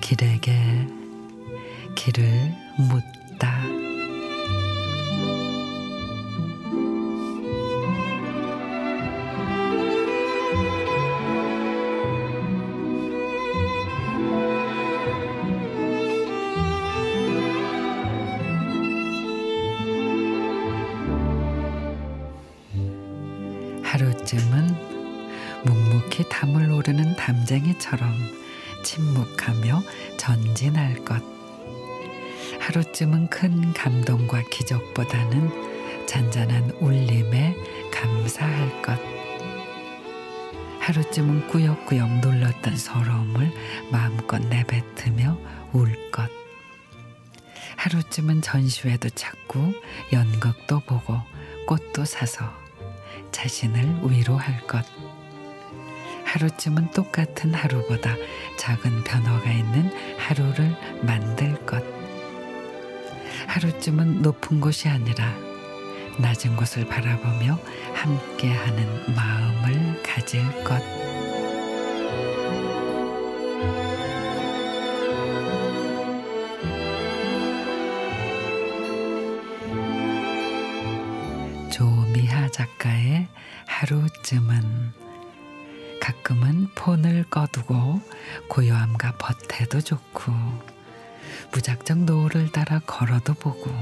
길에게 길을 묻다. 하루쯤은 묵묵히 담을 오르는 담쟁이처럼 침묵하며 전진할 것. 하루쯤은 큰 감동과 기적보다는 잔잔한 울림에 감사할 것. 하루쯤은 꾸역꾸역 눌렀던 서러움을 마음껏 내뱉으며 울 것. 하루쯤은 전시회도 찾고 연극도 보고 꽃도 사서 자신을 위로할 것. 하루쯤은 똑같은 하루보다 작은 변화가 있는 하루를 만들 것. 하루쯤은 높은 곳이 아니라 낮은 곳을 바라보며 함께하는 마음을 가질 것. 조미하 작가의 하루쯤은 가끔은 폰을 꺼두고 고요함과 벗해도 좋고 무작정 노을을 따라 걸어도 보고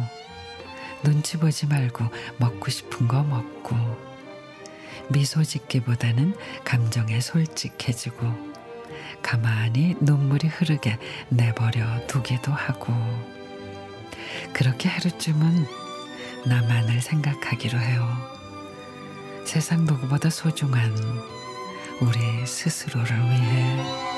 눈치 보지 말고 먹고 싶은 거 먹고 미소 짓기보다는 감정에 솔직해지고 가만히 눈물이 흐르게 내버려 두기도 하고 그렇게 하루쯤은 나만을 생각하기로 해요. 세상 누구보다 소중한 우리 스스로를 위해.